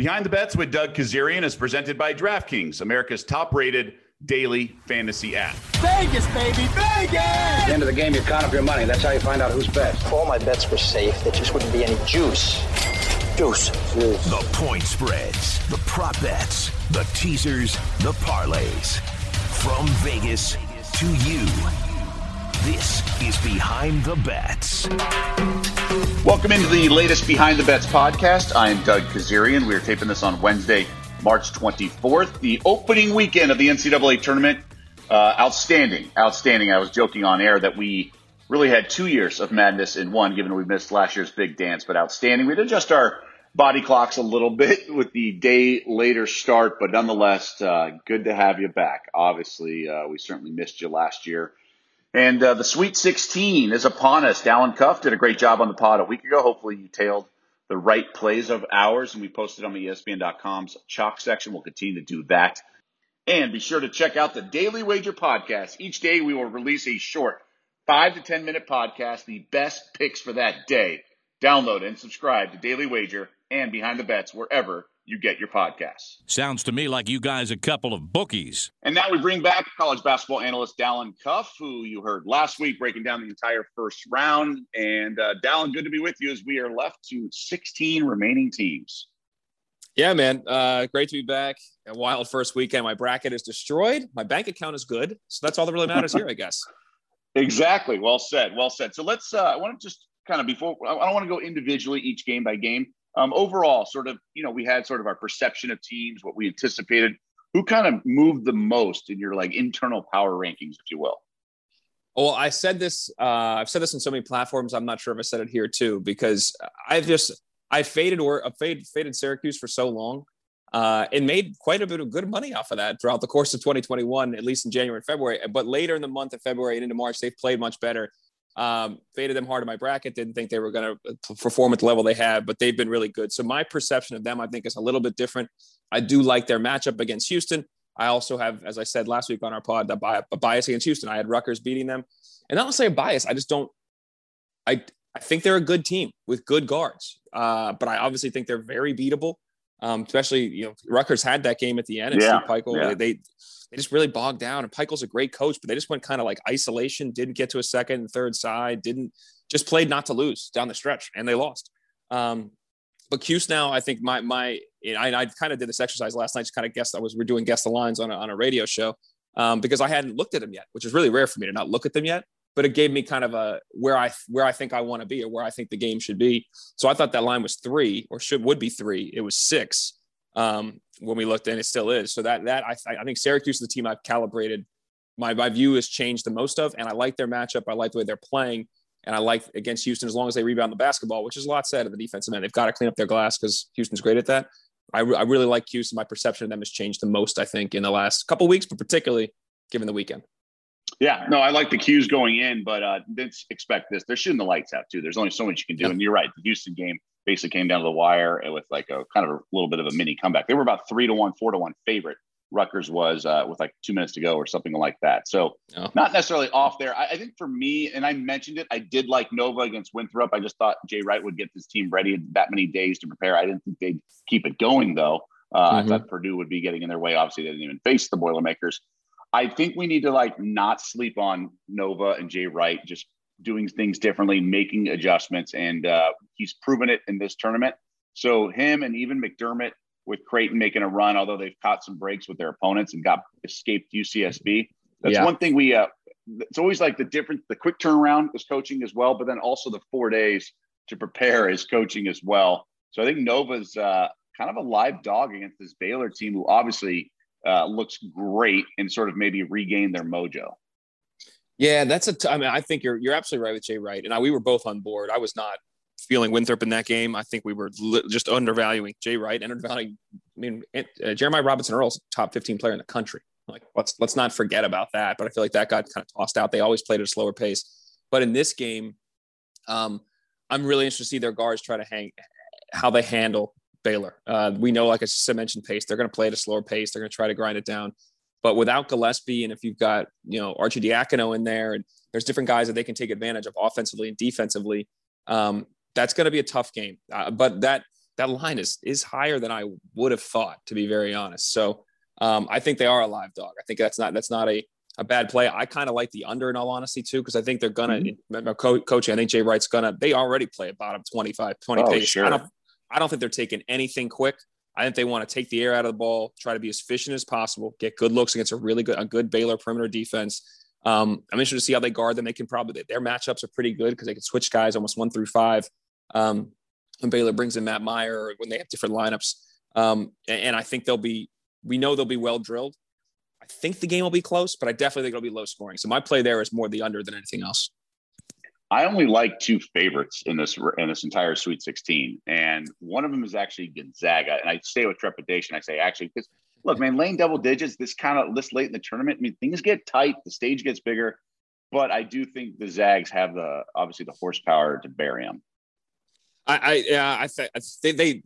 Behind the Bets with Doug Kezirian is presented by DraftKings, America's top rated daily fantasy app. Vegas, baby, Vegas! At the end of the game, you count up your money. That's how you find out who's best. If all my bets were safe, there just wouldn't be any juice. Juice. Juice. The point spreads, the prop bets, the teasers, the parlays. From Vegas to you. This is Behind the Bets. Welcome into the latest Behind the Bets podcast. I am Doug Kezirian. We are taping this on Wednesday, March 24th, the opening weekend of the NCAA tournament. Uh, outstanding, outstanding. I was joking on air that we really had two years of madness in one, given we missed last year's big dance, but outstanding. We'd adjust our body clocks a little bit with the day later start, but nonetheless, uh, good to have you back. Obviously, uh, we certainly missed you last year. And uh, the Sweet 16 is upon us. Dalen Cuff did a great job on the pod a week ago. Hopefully, you tailed the right plays of ours, and we posted on the ESPN.com's chalk section. We'll continue to do that. And be sure to check out the Daily Wager podcast. Each day, we will release a short five to 10 minute podcast, the best picks for that day. Download and subscribe to Daily Wager and Behind the Bets wherever you get your podcasts. Sounds to me like you guys a couple of bookies. And now we bring back college basketball analyst Dalen Cuff, who you heard last week breaking down the entire first round. And uh, Dalen, good to be with you as we are left to 16 remaining teams. Yeah, man. Uh, great to be back. A wild first weekend. My bracket is destroyed. My bank account is good. So that's all that really matters here, I guess. Exactly. Well said. Well said. So let's, uh, I want to just kind of before, I don't want to go individually each game by game. Um, overall, sort of, you know, we had sort of our perception of teams, what we anticipated. Who kind of moved the most in your like internal power rankings, if you will? Well, I said this. Uh, I've said this on so many platforms. I'm not sure if I said it here too, because I've just I faded or uh, faded faded Syracuse for so long, uh, and made quite a bit of good money off of that throughout the course of 2021, at least in January and February. But later in the month of February and into March, they've played much better. Um, faded them hard in my bracket. Didn't think they were going to perform at the level they have, but they've been really good. So my perception of them, I think, is a little bit different. I do like their matchup against Houston. I also have, as I said last week on our pod, a bias against Houston. I had Rutgers beating them, and not say a bias. I just don't. I I think they're a good team with good guards, uh, but I obviously think they're very beatable. Um, especially you know Rutgers had that game at the end and Yeah, Steve Pikiell. yeah. They, they they just really bogged down. And Pikiell's a great coach, but they just went kind of like isolation. Didn't get to a second and third side. Didn't just played not to lose down the stretch, and they lost. Um, but Cuse now, I think my my I, I kind of did this exercise last night. Just kind of guessed I was we're doing guess the lines on a, on a radio show um, because I hadn't looked at them yet, which is really rare for me to not look at them yet. But it gave me kind of a where I where I think I want to be or where I think the game should be. So I thought that line was three or should would be three. It was six um, when we looked, and it still is. So that that I, I think Syracuse is the team I've calibrated. My my view has changed the most of, and I like their matchup. I like the way they're playing, and I like against Houston as long as they rebound the basketball, which is a lot said of the defensive end. They've got to clean up their glass because Houston's great at that. I, re- I really like Houston. My perception of them has changed the most, I think, in the last couple weeks, but particularly given the weekend. Yeah, no, I like the Cuse going in, but uh, didn't expect this. They're shooting the lights out too. There's only so much you can do, Yeah. and you're right. The Houston game basically came down to the wire with like a kind of a little bit of a mini comeback. They were about three to one, four to one favorite. Rutgers was uh, with like two minutes to go or something like that. So Oh. not necessarily off there. I, I think for me, and I mentioned it, I did like Nova against Winthrop. I just thought Jay Wright would get this team ready in that many days to prepare. I didn't think they'd keep it going though. Uh, I Mhm. thought Purdue would be getting in their way. Obviously, they didn't even face the Boilermakers. I think we need to like not sleep on Nova and Jay Wright, just doing things differently, making adjustments, and uh, he's proven it in this tournament. So him and even McDermott with Creighton making a run, although they've caught some breaks with their opponents and got escaped UCSB. That's Yeah. one thing we. Uh, it's always like the different, the quick turnaround is coaching as well, but then also the four days to prepare is coaching as well. So I think Nova's uh, kind of a live dog against this Baylor team, who obviously uh, looks great and sort of maybe regain their mojo. Yeah, that's a. T- I mean, I think you're you're absolutely right with Jay Wright, and I, we were both on board. I was not feeling Winthrop in that game. I think we were li- just undervaluing Jay Wright and undervaluing. I mean, uh, Jeremiah Robinson Earl's top 15 player in the country. Like, let's let's not forget about that. But I feel like that got kind of tossed out. They always played at a slower pace. But in this game, um, I'm really interested to see their guards try to hang how they handle Baylor. Uh, we know, like I mentioned, pace. They're going to play at a slower pace. They're going to try to grind it down. But without Gillespie, and if you've got you know Arcidiacono in there, and there's different guys that they can take advantage of offensively and defensively, um, that's going to be a tough game. Uh, but that that line is is higher than I would have thought, to be very honest. So um, I think they are a live dog. I think that's not that's not a a bad play. I kind of like the under in all honesty too, because I think they're gonna mm-hmm. co- coaching. I think Jay Wright's gonna. They already play a bottom 25, 20 oh, pace. Sure. I don't. I don't think they're taking anything quick. I think they want to take the air out of the ball, try to be as efficient as possible, get good looks against a really good, a good Baylor perimeter defense. Um, I'm interested to see how they guard them. They can probably their matchups are pretty good because they can switch guys almost one through five. Um, when Baylor brings in Matt Mayer, when they have different lineups, um, and, and I think they'll be. We know they'll be well drilled. I think the game will be close, but I definitely think it'll be low scoring. So my play there is more the under than anything else. I only like two favorites in this in this entire Sweet 16, and one of them is actually Gonzaga. And I say with trepidation, I say actually, because look, man, lane double digits this kind of this late in the tournament. I mean, things get tight, the stage gets bigger, but I do think the Zags have the obviously the horsepower to bury them. I, I yeah, I, th- I think they,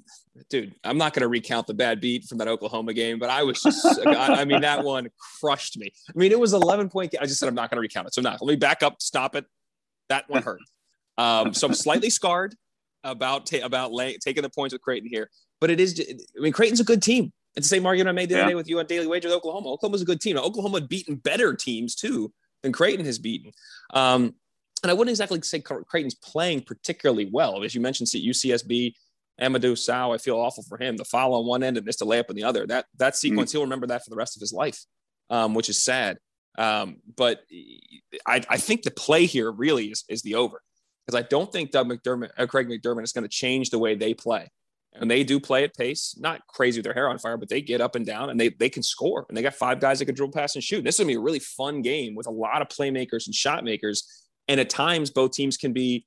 dude. I'm not going to recount the bad beat from that Oklahoma game, but I was just, I, I, mean, that one crushed me. I mean, it was 11 point. I just said I'm not going to recount it, so not. Let me back up, stop it. That one hurt. Um, so I'm slightly scarred about ta- about lay- taking the points with Creighton here, but it is. I mean, Creighton's a good team. It's the same argument I made the yeah. other day with you on Daily Wager with Oklahoma. Oklahoma's a good team. Now, Oklahoma had beaten better teams too than Creighton has beaten. Um, and I wouldn't exactly say Creighton's playing particularly well. As you mentioned, UCSB, Amadou Sow, I feel awful for him. The foul on one end and missed a layup on the other. That that sequence, mm-hmm. he'll remember that for the rest of his life, um, which is sad. Um, but I, I, think the play here really is, is the over because I don't think Doug McDermott, uh, Greg McDermott is going to change the way they play. And they do play at pace, not crazy with their hair on fire, but they get up and down and they they can score. And they got five guys that can drill, pass, and shoot. This is gonna be a really fun game with a lot of playmakers and shot makers. And at times, both teams can be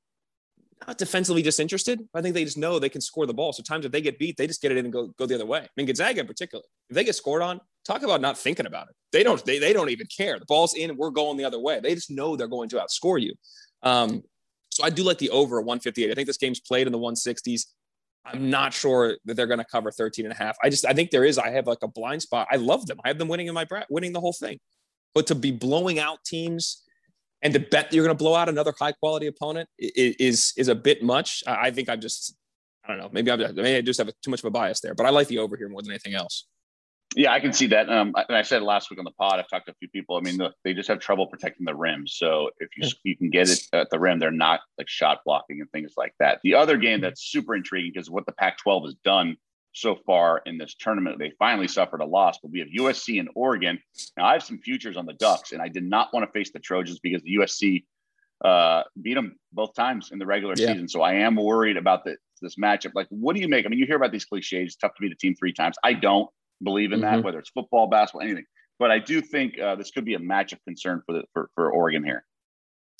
not defensively disinterested. I think they just know they can score the ball. So times if they get beat, they just get it in and go go the other way. I mean, Gonzaga in particular, if they get scored on, talk about not thinking about it. They don't they, they don't even care. The ball's in, we're going the other way. They just know they're going to outscore you. Um, so I do like the over 158. I think this game's played in the 160s. I'm not sure that they're going to cover 13 and a half. I just I think there is. I have like a blind spot. I love them. I have them winning in my winning the whole thing. But to be blowing out teams and to bet that you're going to blow out another high quality opponent is is a bit much. I think I'm just I don't know. Maybe I'm maybe I just have too much of a bias there, but I like the over here more than anything else. Yeah, I can see that. Um, and I said last week on the pod, I've talked to a few people. I mean, they just have trouble protecting the rim. So if you you can get it at the rim, they're not like shot blocking and things like that. The other game that's super intriguing because what the Pac-12 has done so far in this tournament. They finally suffered a loss, but we have USC and Oregon. Now, I have some futures on the Ducks, and I did not want to face the Trojans because the USC uh, beat them both times in the regular yeah. season. So I am worried about the, this matchup. Like, what do you make? I mean, you hear about these cliches. Tough to beat a team three times. I don't believe in mm-hmm. that, whether it's football, basketball, anything. But I do think uh, this could be a matchup concern for the for, for Oregon here.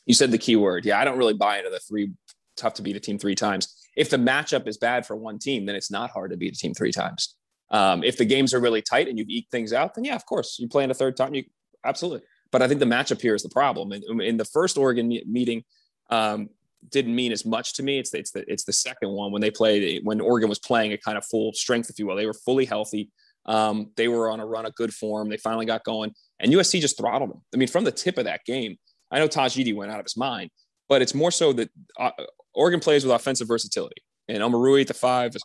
You said the key word. Yeah, I don't really buy into the three tough to beat a team three times. If the matchup is bad for one team, then it's not hard to beat a team three times. Um, if the games are really tight and you eke things out, then yeah, of course, you play in a third time. You absolutely. But I think the matchup here is the problem. In, in the first Oregon meeting, um, didn't mean as much to me. It's the, it's the it's the second one when they played when Oregon was playing at kind of full strength, if you will. They were fully healthy. Um, they were on a run of good form. They finally got going, and USC just throttled them. I mean, from the tip of that game, I know Tahj Eaddy went out of his mind, but it's more so that uh, Oregon plays with offensive versatility, and Omoruyi at the five, a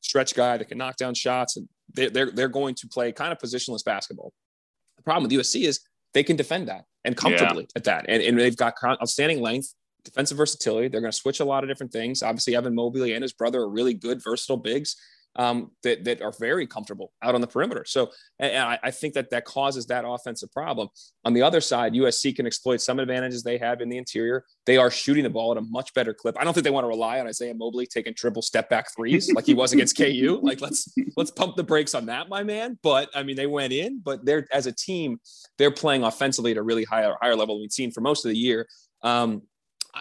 stretch guy that can knock down shots, and they're, they're, they're going to play kind of positionless basketball. The problem with USC is they can defend that and comfortably yeah. at that, and, and they've got outstanding length, defensive versatility. They're going to switch a lot of different things. Obviously, Evan Mobley and his brother are really good, versatile bigs um, that, that are very comfortable out on the perimeter. So I, I, think that that causes that offensive problem. On the other side, USC can exploit some advantages they have in the interior. They are shooting the ball at a much better clip. I don't think they want to rely on Isaiah Mobley taking triple step back threes like he was against KU. Like let's let's pump the brakes on that, my man. But I mean, they went in, but they're as a team, they're playing offensively at a really higher higher level we've seen for most of the year. Um,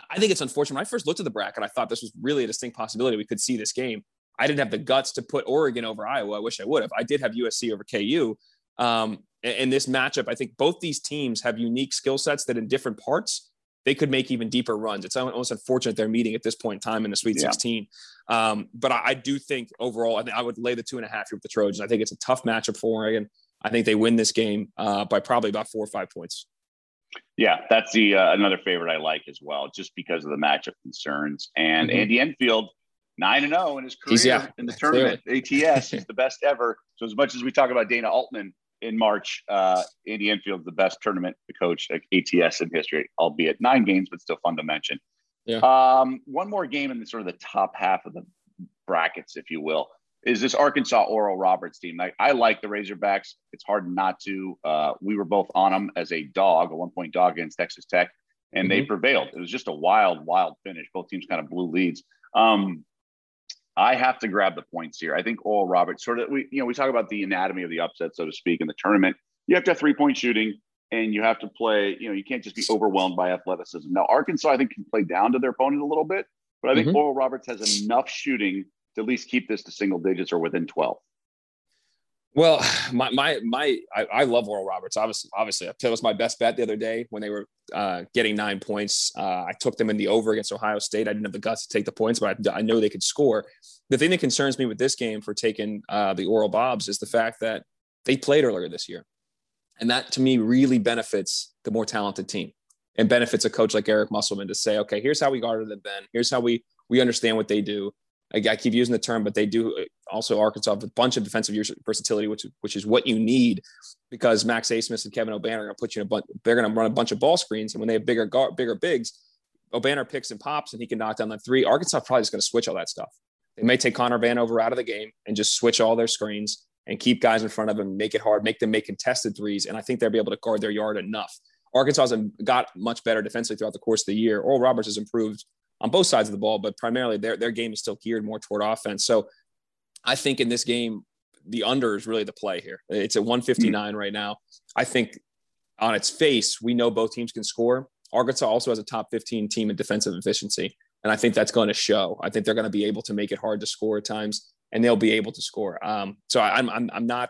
I think it's unfortunate. When I first looked at the bracket, I thought this was really a distinct possibility we could see this game. I didn't have the guts to put Oregon over Iowa. I wish I would have. I did have USC over KU. Um, in this matchup, I think both these teams have unique skill sets that in different parts they could make even deeper runs. It's almost unfortunate they're meeting at this point in time in the Sweet yeah. 16. Um, but I, I, do think overall, I, think I would lay the two and a half here with the Trojans. I think it's a tough matchup for Oregon. I think they win this game uh, by probably about four or five points. Yeah, that's the uh, another favorite I like as well, just because of the matchup concerns. And mm-hmm. Andy Enfield nine and zero in his career yeah, in the tournament. ATS is the best ever. So as much as we talk about Dana Altman in March, uh, Andy Enfield's the best tournament coach like ATS in history, albeit nine games, but still fun to mention. Yeah. Um, one more game in the sort of the top half of the brackets, if you will, is this Arkansas Oral Roberts team. Like I like the Razorbacks. It's hard not to. Uh, we were both on them as a dog, a one point dog against Texas Tech, and mm-hmm. they prevailed. It was just a wild, wild finish. Both teams kind of blew leads. Um, I have to grab the points here. I think Oral Roberts sort of we you know we talk about the anatomy of the upset, so to speak, in the tournament. You have to have three point shooting, and you have to play. You know, you can't just be overwhelmed by athleticism. Now Arkansas, I think, can play down to their opponent a little bit, but I think mm-hmm. Oral Roberts has enough shooting to at least keep this to single digits or within twelve. Well, my my my I, I, love Oral Roberts. Obviously, obviously, that was my best bet the other day when they were uh, getting nine points. Uh, I took them in the over against Ohio State. I didn't have the guts to take the points, but I, I know they could score. The thing that concerns me with this game for taking uh, the Oral Bobs is the fact that they played earlier this year, and that to me really benefits the more talented team and benefits a coach like Eric Musselman to say, okay, here's how we guarded them then. Here's how we we understand what they do. I, keep using the term, but they do also Arkansas with a bunch of defensive versatility, which which is what you need because Max Abmas and Kevin Obanor are going to put you in a bunch. They're going to run a bunch of ball screens, and when they have bigger guard, bigger bigs, Obanor picks and pops, and he can knock down the three. Arkansas probably is going to switch all that stuff. They may take Connor Vanover out of the game and just switch all their screens and keep guys in front of them, make it hard, make them make contested threes, and I think they'll be able to guard their yard enough. Arkansas got much better defensively throughout the course of the year. Oral Roberts has improved on both sides of the ball, but primarily their their game is still geared more toward offense. So I think in this game, the under is really the play here. It's at 159 mm-hmm. right now. I think on its face, we know both teams can score. Arkansas also has a top 15 team in defensive efficiency. And I think that's going to show. I think they're going to be able to make it hard to score at times, and they'll be able to score. Um, so I, am I'm, I'm not.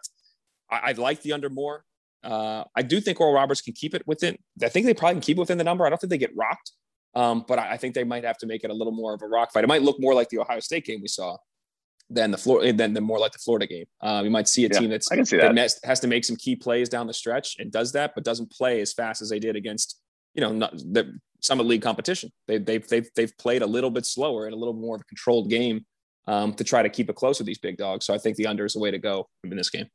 I, I like the under more. Uh, I do think Oral Roberts can keep it within. I think they probably can keep it within the number. I don't think they get rocked. Um, but I, think they might have to make it a little more of a rock fight. It might look more like the Ohio State game we saw than the Florida than, than more like the Florida game. Um, you might see a yeah, team that's I can see that. that has to make some key plays down the stretch and does that, but doesn't play as fast as they did against you know not the Summit League competition. They, they've they've they've played a little bit slower and a little more of a controlled game um, to try to keep it close with these big dogs. So I think the under is the way to go in this game.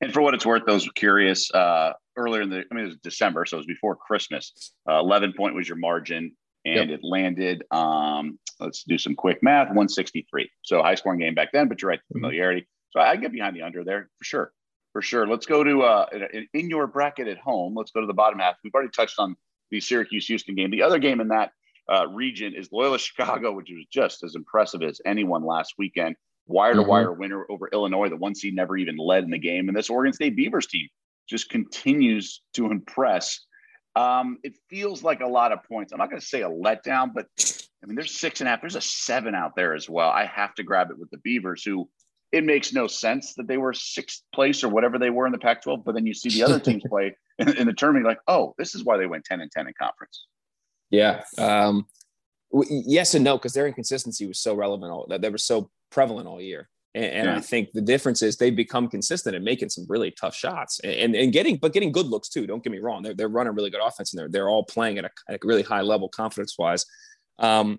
And for what it's worth, those curious, uh, earlier in the, I mean, it was December, so it was before Christmas. Uh, 11 point was your margin, and yep. it landed, um, let's do some quick math, 163. So high scoring game back then, but you're right, mm-hmm. familiarity. So I get behind the under there for sure. For sure. Let's go to, uh, in your bracket at home, let's go to the bottom half. We've already touched on the Syracuse Houston game. The other game in that uh, region is Loyola Chicago, which was just as impressive as anyone last weekend wire to wire winner over Illinois. The one seed never even led in the game. And this Oregon State Beavers team just continues to impress. Um, it feels like a lot of points. I'm not going to say a letdown, but I mean, there's six and a half. There's a seven out there as well. I have to grab it with the Beavers, who it makes no sense that they were sixth place or whatever they were in the Pac 12. But then you see the other teams play in, in, the tournament, like, oh, this is why they went 10 and 10 in conference. Yeah. Um, yes and no, because their inconsistency was so relevant, all that they were so prevalent all year. And, and yeah. I think the difference is they've become consistent in making some really tough shots and, and getting, but getting good looks too. Don't get me wrong. They're, they're running really good offense and they're, they're all playing at a, at a really high level confidence wise. Um,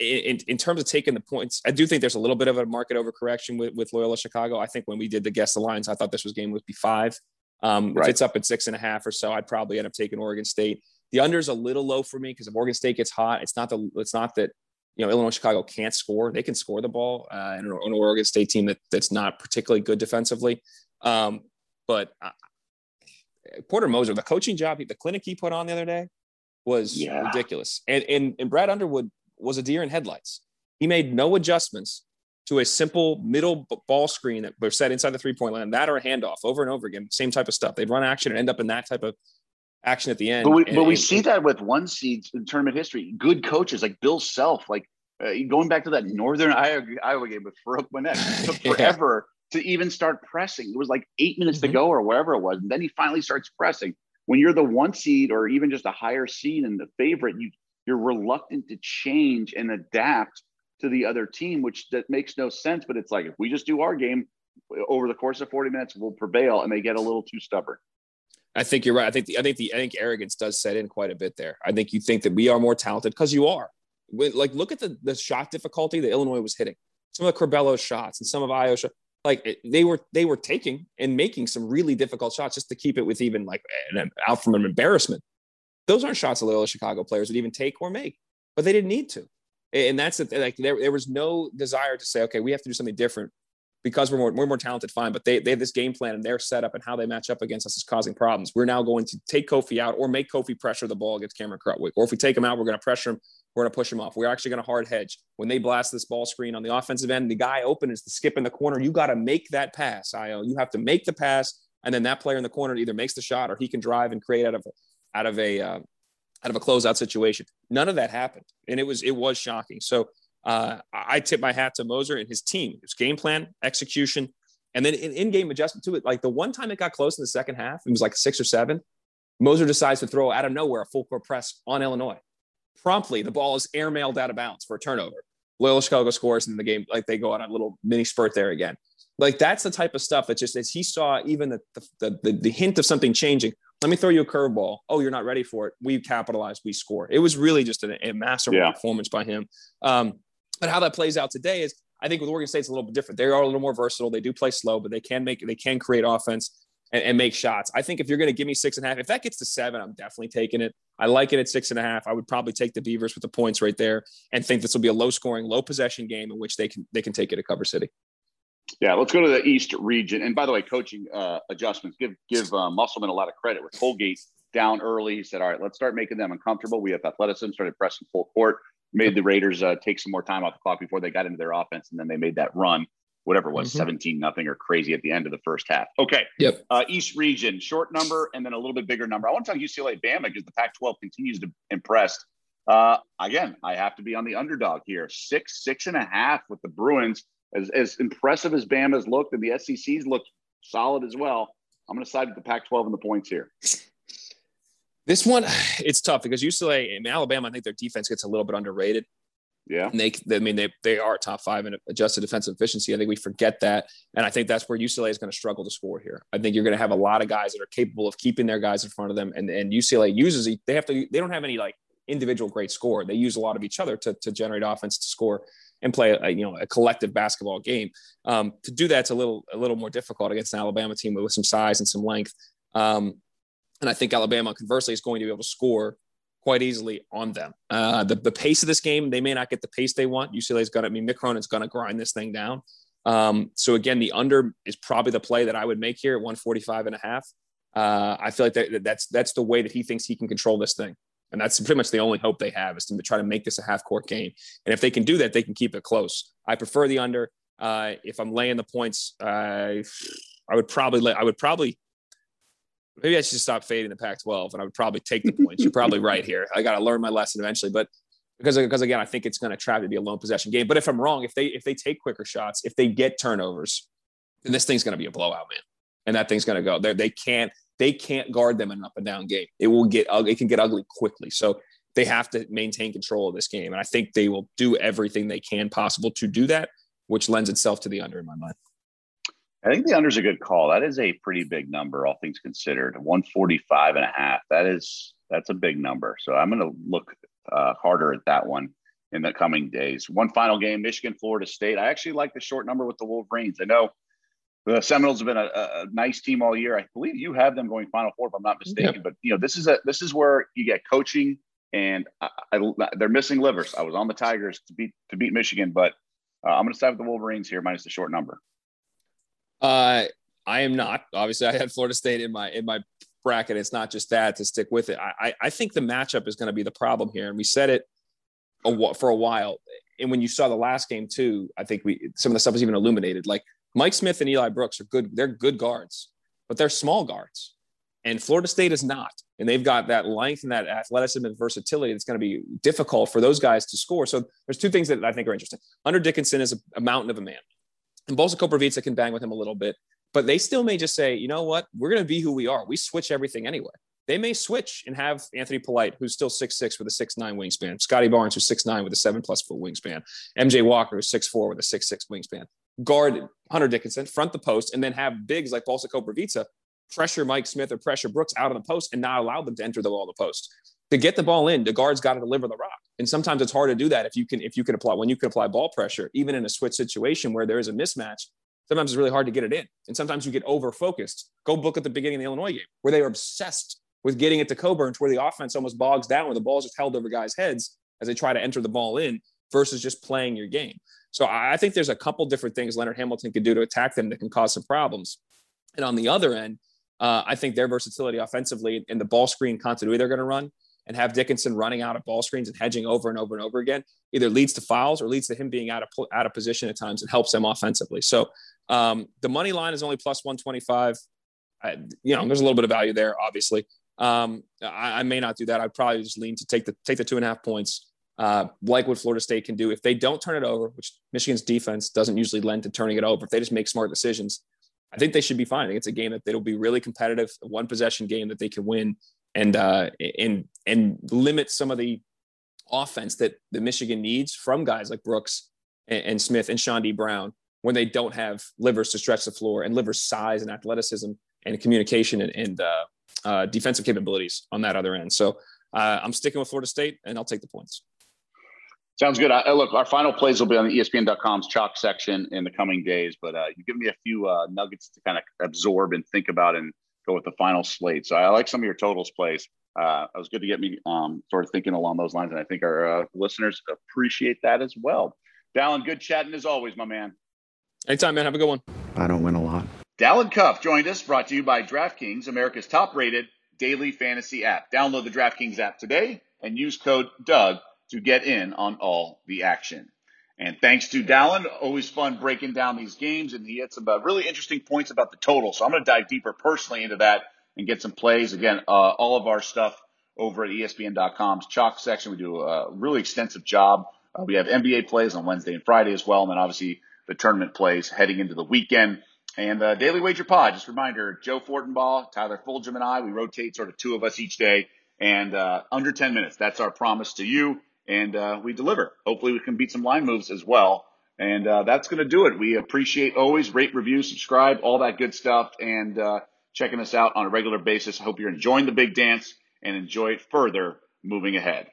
in, in terms of taking the points, I do think there's a little bit of a market overcorrection with, with Loyola Chicago. I think when we did the guess the lines, I thought this was game would be five. Um, right. If it's up at six and a half or so, I'd probably end up taking Oregon State. The under is a little low for me because if Oregon State gets hot, it's not the it's not that you know Illinois Chicago can't score; they can score the ball. Uh, and an Oregon State team that that's not particularly good defensively. Um, but uh, Porter Moser, the coaching job, the clinic he put on the other day was yeah. ridiculous. And, and and Brad Underwood was a deer in headlights. He made no adjustments to a simple middle ball screen that was set inside the three point line, that or a handoff over and over again, same type of stuff. They'd run action and end up in that type of action at the end. But we, and, but we and, see that with one seeds in tournament history. Good coaches like Bill Self, like uh, going back to that Northern Iowa, Iowa game with Farokhmanesh, it took forever yeah. to even start pressing. It was like eight minutes mm-hmm. to go or wherever it was. And then he finally starts pressing. When you're the one seed or even just a higher seed and the favorite, you, you're reluctant to change and adapt to the other team, which that makes no sense. But it's like, if we just do our game over the course of 40 minutes, we'll prevail. And they get a little too stubborn. I think you're right. I think the I think the I think arrogance does set in quite a bit there. I think you think that we are more talented because you are. When, like, look at the, the shot difficulty that Illinois was hitting. Some of the Curbelo shots and some of Ayo's shots like it, they were they were taking and making some really difficult shots just to keep it with even like an, out from an embarrassment. Those aren't shots that Loyola Chicago players would even take or make, but they didn't need to. And that's the, like there, there was no desire to say, okay, we have to do something different because we're more, we're more talented, fine. But they, they have this game plan and their setup and how they match up against us is causing problems. We're now going to take Kofi out or make Kofi pressure the ball against Cameron Krutwig. Or if we take him out, we're going to pressure him we're going to push him off. We're actually going to hard hedge. When they blast this ball screen on the offensive end, the guy open is the skip in the corner. You got to make that pass, Ayo. You have to make the pass, and then that player in the corner either makes the shot or he can drive and create out of out of a uh, out of a closeout situation. None of that happened, and it was it was shocking. So uh, I tip my hat to Moser and his team. His game plan, execution, and then in in-game adjustment to it. Like the one time it got close in the second half, it was like six or seven. Moser decides to throw out of nowhere a full court press on Illinois promptly the ball is airmailed out of bounds for a turnover. Loyola Chicago scores and the game, like they go on a little mini spurt there again. Like that's the type of stuff that just as he saw even the, the, the, the hint of something changing. Let me throw you a curveball. Oh, you're not ready for it. We capitalize, we score. It was really just a, a masterful yeah. performance by him. Um, but how that plays out today is I think with Oregon State, it's a little bit different. They are a little more versatile. They do play slow, but they can make they can create offense and, and make shots. I think if you're going to give me six and a half, if that gets to seven, I'm definitely taking it. I like it at six and a half. I would probably take the Beavers with the points right there, and think this will be a low scoring, low possession game in which they can they can take it to Cover City. Yeah, let's go to the East region. And by the way, coaching uh, adjustments. Give give uh, Musselman a lot of credit. With Colgate down early, he said, "All right, let's start making them uncomfortable." We have athleticism, started pressing full court, made the Raiders uh, take some more time off the clock before they got into their offense, and then they made that run whatever it was, mm-hmm. 17 nothing or crazy at the end of the first half. Okay. Yep. Uh, East region, short number, and then a little bit bigger number. I want to talk UCLA Bama because the Pac 12 continues to impress. Uh, again, I have to be on the underdog here. Six, six and a half with the Bruins. As, as impressive as Bama's looked and the SEC's looked solid as well, I'm going to side with the Pac 12 and the points here. This one, it's tough because UCLA and Alabama, I think their defense gets a little bit underrated. Yeah. And they, I mean, they, they are top five in adjusted defensive efficiency. I think we forget that. And I think that's where UCLA is going to struggle to score here. I think you're going to have a lot of guys that are capable of keeping their guys in front of them. And, and UCLA uses, they have to, they don't have any like individual great score. They use a lot of each other to, to generate offense to score and play a, you know, a collective basketball game. Um, to do that's a little, a little more difficult against an Alabama team with some size and some length. Um, and I think Alabama conversely is going to be able to score quite easily on them. Uh, the, the pace of this game, they may not get the pace they want. UCLA's got, I mean, Mick Cronin's going to grind this thing down. Um, so again, the under is probably the play that I would make here at 145 and a half. Uh, I feel like that, that's, that's the way that he thinks he can control this thing. And that's pretty much the only hope they have is to try to make this a half court game. And if they can do that, they can keep it close. I prefer the under. Uh, if I'm laying the points, uh, I would probably, lay, I would probably maybe I should stop fading the Pac-12, and I would probably take the points. You're probably right here. I got to learn my lesson eventually, but because because again, I think it's going to try to be a lone possession game. But if I'm wrong, if they if they take quicker shots, if they get turnovers, then this thing's going to be a blowout, man. And that thing's going to go. They they can't they can't guard them in an up and down game. It will get ugly. It can get ugly quickly. So they have to maintain control of this game, and I think they will do everything they can possible to do that, which lends itself to the under in my mind. I think the under is a good call. That is a pretty big number, all things considered. 145 and a half. That is that's a big number. So I'm going to look uh, harder at that one in the coming days. One final game, Michigan, Florida State. I actually like the short number with the Wolverines. I know the Seminoles have been a, a nice team all year. I believe you have them going Final Four, if I'm not mistaken. Yep. But you know, this is a this is where you get coaching, and I, I, they're missing Livers. I was on the Tigers to beat to beat Michigan, but uh, I'm going to side with the Wolverines here, minus the short number. Uh, I am not. Obviously, I had Florida State in my in my bracket. It's not just that to stick with it. I I think the matchup is going to be the problem here, and we said it a, for a while. And when you saw the last game too, I think we some of the stuff was even illuminated. Like Mike Smith and Eli Brooks are good. They're good guards, but they're small guards, and Florida State is not. And they've got that length and that athleticism and versatility that's going to be difficult for those guys to score. So there's two things that I think are interesting. Hunter Dickinson is a, a mountain of a man. And Balsa Koprivica can bang with him a little bit, but they still may just say, you know what, we're going to be who we are. We switch everything anyway. They may switch and have Anthony Polite, who's still six six with a six nine wingspan, Scotty Barnes, who's six nine with a seven plus foot wingspan, MJ Walker, who's six four with a six six wingspan. Guard Hunter Dickinson, front the post, and then have bigs like Balsa Koprivica pressure Mike Smith or pressure Brooks out on the post and not allow them to enter the ball the post. To get the ball in, the guard's got to deliver the rock. And sometimes it's hard to do that if you can if you can apply when you can apply ball pressure, even in a switch situation where there is a mismatch. Sometimes it's really hard to get it in, and sometimes you get over focused. Go book at the beginning of the Illinois game where they were obsessed with getting it to Cockburn, where the offense almost bogs down, where the ball's just held over guys' heads as they try to enter the ball in, versus just playing your game. So I think there's a couple different things Leonard Hamilton can do to attack them that can cause some problems. And on the other end, uh, I think their versatility offensively and the ball screen continuity they're going to run and have Dickinson running out of ball screens and hedging over and over and over again either leads to fouls or leads to him being out of out of position at times and helps them offensively. So um, the money line is only plus 125. I, you know, there's a little bit of value there, obviously. Um, I, I, may not do that. I'd probably just lean to take the take the two and a half points, uh, like what Florida State can do. If they don't turn it over, which Michigan's defense doesn't usually lend to turning it over, if they just make smart decisions, I think they should be fine. I think it's a game that it'll be really competitive, one possession game that they can win and uh, and and limit some of the offense that the Michigan needs from guys like Brooks and, and Smith and Chaundee Brown when they don't have Livers to stretch the floor and Livers size and athleticism and communication and, and uh, uh, defensive capabilities on that other end. So uh, I'm sticking with Florida State, and I'll take the points. Sounds good. I, look, our final plays will be on the ESPN.com's chalk section in the coming days, but uh, you give me a few uh, nuggets to kind of absorb and think about and go with the final slate. So I like some of your totals plays. Uh, it was good to get me um, sort of thinking along those lines, and I think our uh, listeners appreciate that as well. Dalen, good chatting as always, my man. Anytime, man. Have a good one. I don't win a lot. Dalen Cuff joined us, brought to you by DraftKings, America's top rated daily fantasy app. Download the DraftKings app today and use code Doug to get in on all the action. And thanks to Dalen, always fun breaking down these games. And he had some uh, really interesting points about the total. So I'm going to dive deeper personally into that and get some plays. Again, uh, all of our stuff over at ESPN.com's chalk section. We do a really extensive job. Uh, we have NBA plays on Wednesday and Friday as well. And then obviously the tournament plays heading into the weekend. And uh, Daily Wager Pod, just a reminder, Joe Fortenbaugh, Tyler Fulghum, and I, we rotate sort of two of us each day and uh, under 10 minutes. That's our promise to you. And uh, we deliver. Hopefully we can beat some line moves as well. And uh, that's going to do it. We appreciate always rate, review, subscribe, all that good stuff, and uh, checking us out on a regular basis. I hope you're enjoying the big dance and enjoy it further moving ahead.